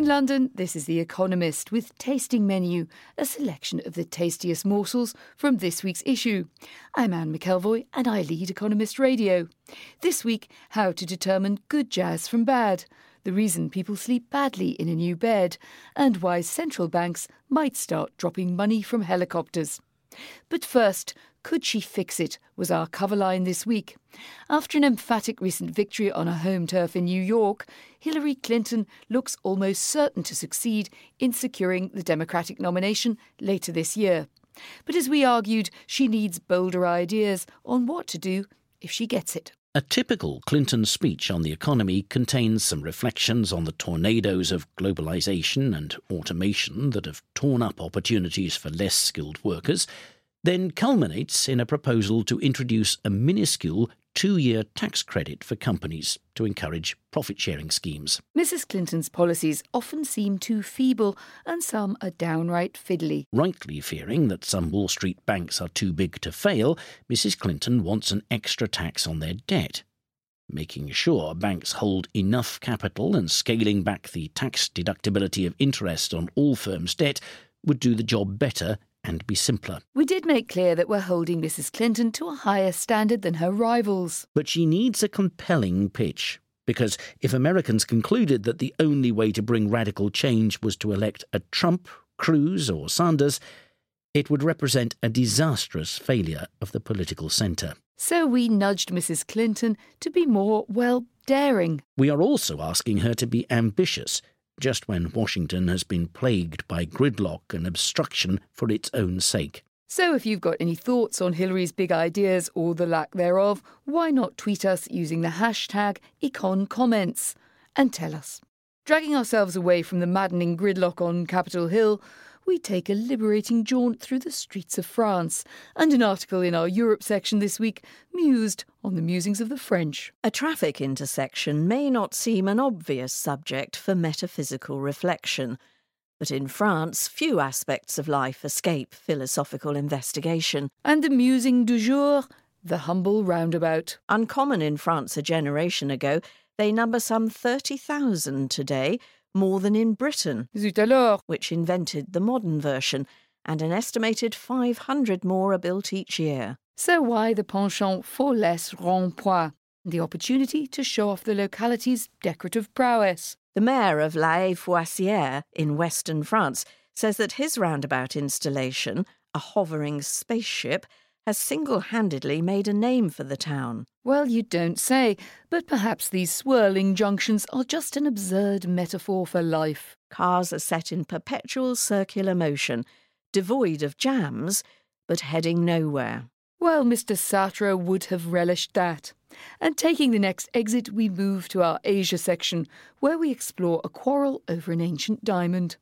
In London, this is The Economist with Tasting Menu, a selection of the tastiest morsels from this week's issue. I'm Anne McElvoy and I lead Economist Radio. This week, how to determine good jazz from bad, the reason people sleep badly in a new bed, and why central banks might start dropping money from helicopters. But first, could she fix it? was our cover line this week. After an emphatic recent victory on her home turf in New York, Hillary Clinton looks almost certain to succeed in securing the Democratic nomination later this year. But as we argued, she needs bolder ideas on what to do if she gets it. A typical Clinton speech on the economy contains some reflections on the tornadoes of globalization and automation that have torn up opportunities for less skilled workers then culminates in a proposal to introduce a minuscule two year tax credit for companies to encourage profit sharing schemes. Mrs. Clinton's policies often seem too feeble and some are downright fiddly. Rightly fearing that some Wall Street banks are too big to fail, Mrs. Clinton wants an extra tax on their debt. Making sure banks hold enough capital and scaling back the tax deductibility of interest on all firms' debt would do the job better and be simpler. We did make clear that we're holding Mrs. Clinton to a higher standard than her rivals. But she needs a compelling pitch. Because if Americans concluded that the only way to bring radical change was to elect a Trump, Cruz, or Sanders, it would represent a disastrous failure of the political centre. So we nudged Mrs. Clinton to be more, well, daring. We are also asking her to be ambitious just when Washington has been plagued by gridlock and obstruction for its own sake. So, if you've got any thoughts on Hillary's big ideas or the lack thereof, why not tweet us using the hashtag EconComments and tell us. Dragging ourselves away from the maddening gridlock on Capitol Hill, we take a liberating jaunt through the streets of France, and an article in our Europe section this week mused on the musings of the French. A traffic intersection may not seem an obvious subject for metaphysical reflection. But in France, few aspects of life escape philosophical investigation. And the musing du jour, the humble roundabout. Uncommon in France a generation ago, they number some 30,000 today, more than in Britain, Zut alors. which invented the modern version, and an estimated 500 more are built each year. So why the penchant for less rond-point? The opportunity to show off the locality's decorative prowess. The mayor of La Haye-Fouassière in western France says that his roundabout installation, a hovering spaceship, has single handedly made a name for the town. Well, you don't say, but perhaps these swirling junctions are just an absurd metaphor for life. Cars are set in perpetual circular motion, devoid of jams, but heading nowhere. Well, Mr. Sartre would have relished that. And taking the next exit, we move to our Asia section, where we explore a quarrel over an ancient diamond.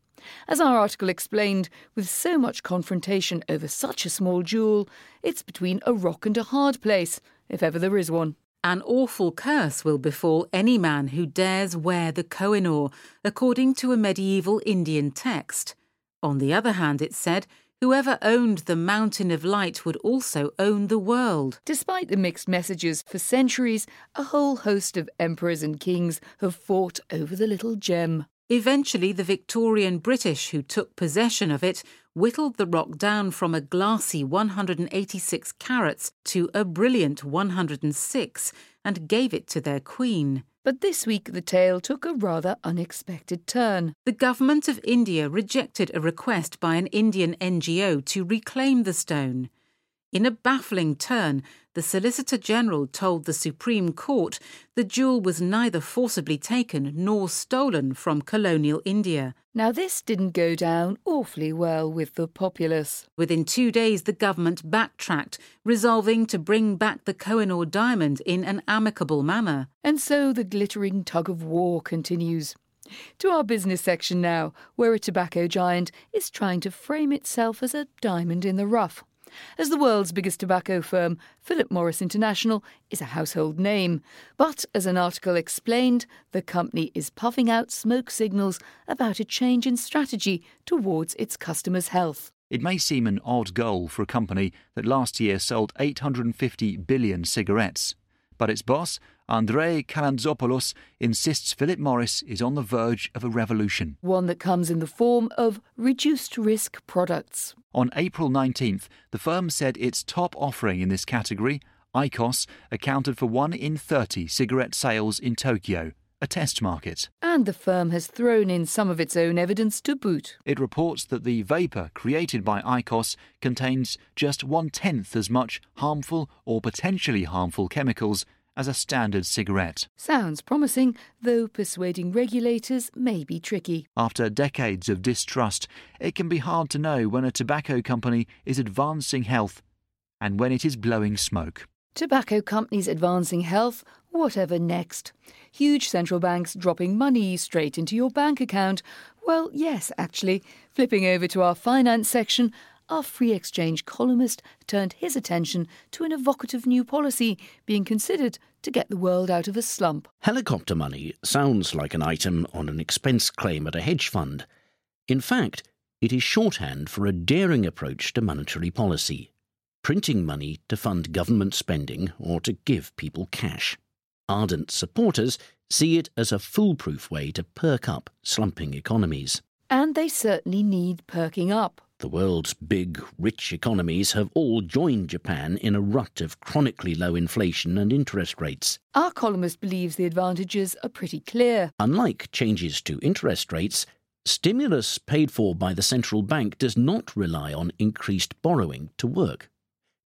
As our article explained, with so much confrontation over such a small jewel, it's between a rock and a hard place, if ever there is one. An awful curse will befall any man who dares wear the Kohinoor, according to a medieval Indian text. On the other hand, it said, whoever owned the Mountain of Light would also own the world. Despite the mixed messages, for centuries, a whole host of emperors and kings have fought over the little gem. Eventually, the Victorian British who took possession of it whittled the rock down from a glassy 186 carats to a brilliant 106 and gave it to their queen. But this week the tale took a rather unexpected turn. The government of India rejected a request by an Indian NGO to reclaim the stone. In a baffling turn, the Solicitor General told the Supreme Court the jewel was neither forcibly taken nor stolen from colonial India. Now, this didn't go down awfully well with the populace. Within two days, the government backtracked, resolving to bring back the Kohinoor diamond in an amicable manner. And so the glittering tug of war continues. To our business section now, where a tobacco giant is trying to frame itself as a diamond in the rough. As the world's biggest tobacco firm, Philip Morris International is a household name. But, as an article explained, the company is puffing out smoke signals about a change in strategy towards its customers' health. It may seem an odd goal for a company that last year sold 850 billion cigarettes. But its boss, Andrei Calantzopoulos insists Philip Morris is on the verge of a revolution. One that comes in the form of reduced risk products. On April 19th, the firm said its top offering in this category, iQOS, accounted for 1 in 30 cigarette sales in Tokyo, a test market. And the firm has thrown in some of its own evidence to boot. It reports that the vapour created by iQOS contains just one tenth as much harmful or potentially harmful chemicals as a standard cigarette. Sounds promising, though persuading regulators may be tricky. After decades of distrust, it can be hard to know when a tobacco company is advancing health and when it is blowing smoke. Tobacco companies advancing health, whatever next. Huge central banks dropping money straight into your bank account. Well, yes, actually. Flipping over to our finance section, our free exchange columnist turned his attention to an evocative new policy being considered to get the world out of a slump. Helicopter money sounds like an item on an expense claim at a hedge fund. In fact, it is shorthand for a daring approach to monetary policy printing money to fund government spending or to give people cash. Ardent supporters see it as a foolproof way to perk up slumping economies. And they certainly need perking up. The world's big, rich economies have all joined Japan in a rut of chronically low inflation and interest rates. Our columnist believes the advantages are pretty clear. Unlike changes to interest rates, stimulus paid for by the central bank does not rely on increased borrowing to work.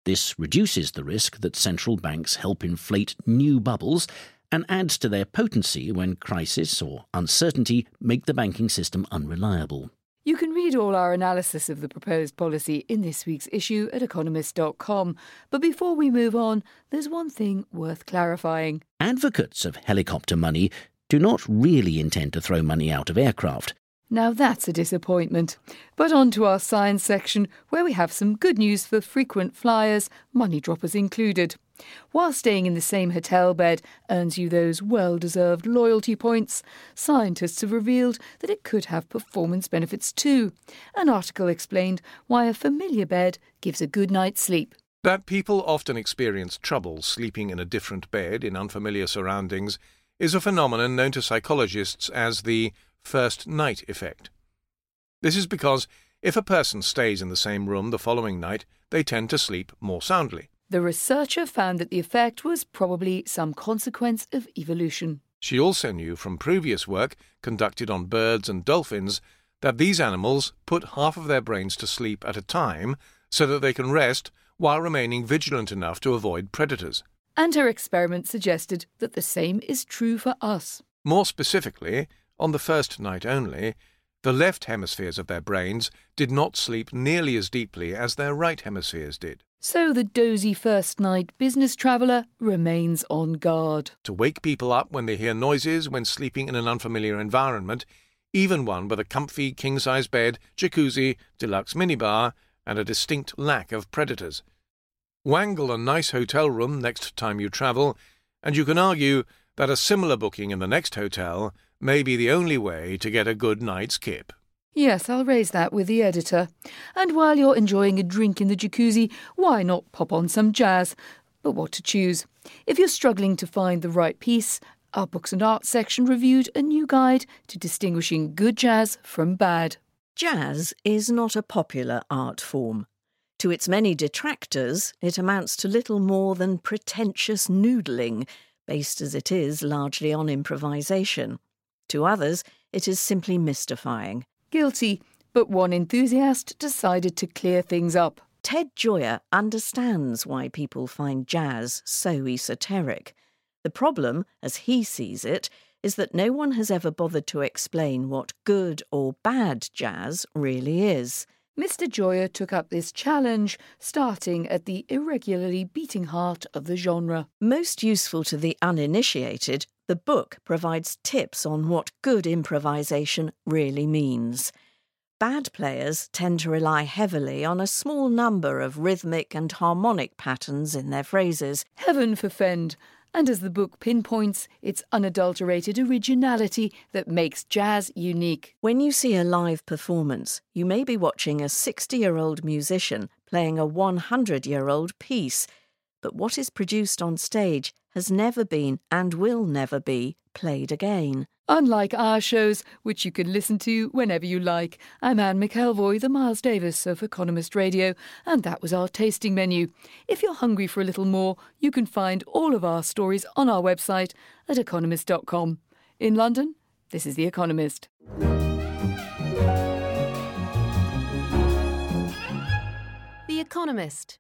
This reduces the risk that central banks help inflate new bubbles and adds to their potency when crisis or uncertainty make the banking system unreliable. You can read all our analysis of the proposed policy in this week's issue at economist.com. But before we move on, there's one thing worth clarifying. Advocates of helicopter money do not really intend to throw money out of aircraft. Now that's a disappointment. But on to our science section, where we have some good news for frequent flyers, money droppers included. While staying in the same hotel bed earns you those well deserved loyalty points, scientists have revealed that it could have performance benefits too. An article explained why a familiar bed gives a good night's sleep. That people often experience trouble sleeping in a different bed in unfamiliar surroundings is a phenomenon known to psychologists as the first night effect. This is because if a person stays in the same room the following night, they tend to sleep more soundly. The researcher found that the effect was probably some consequence of evolution. She also knew from previous work conducted on birds and dolphins that these animals put half of their brains to sleep at a time so that they can rest while remaining vigilant enough to avoid predators. And her experiment suggested that the same is true for us. More specifically, on the first night only, the left hemispheres of their brains did not sleep nearly as deeply as their right hemispheres did. So the dozy first night business traveller remains on guard. To wake people up when they hear noises when sleeping in an unfamiliar environment, even one with a comfy king size bed, jacuzzi, deluxe minibar, and a distinct lack of predators. Wangle a nice hotel room next time you travel, and you can argue that a similar booking in the next hotel may be the only way to get a good night's kip. Yes, I'll raise that with the editor. And while you're enjoying a drink in the jacuzzi, why not pop on some jazz? But what to choose? If you're struggling to find the right piece, our Books and Arts section reviewed a new guide to distinguishing good jazz from bad. Jazz is not a popular art form. To its many detractors, it amounts to little more than pretentious noodling, based as it is largely on improvisation. To others, it is simply mystifying. Guilty, but one enthusiast decided to clear things up. Ted Gioia understands why people find jazz so esoteric. The problem, as he sees it, is that no one has ever bothered to explain what good or bad jazz really is. Mr. Joyer took up this challenge, starting at the irregularly beating heart of the genre. Most useful to the uninitiated, the book provides tips on what good improvisation really means. Bad players tend to rely heavily on a small number of rhythmic and harmonic patterns in their phrases. Heaven forfend! And as the book pinpoints, it's unadulterated originality that makes jazz unique. When you see a live performance, you may be watching a 60 year old musician playing a 100 year old piece. But what is produced on stage has never been and will never be played again. Unlike our shows, which you can listen to whenever you like. I'm Anne McElvoy, the Miles Davis of Economist Radio, and that was our tasting menu. If you're hungry for a little more, you can find all of our stories on our website at economist.com. In London, this is The Economist. The Economist.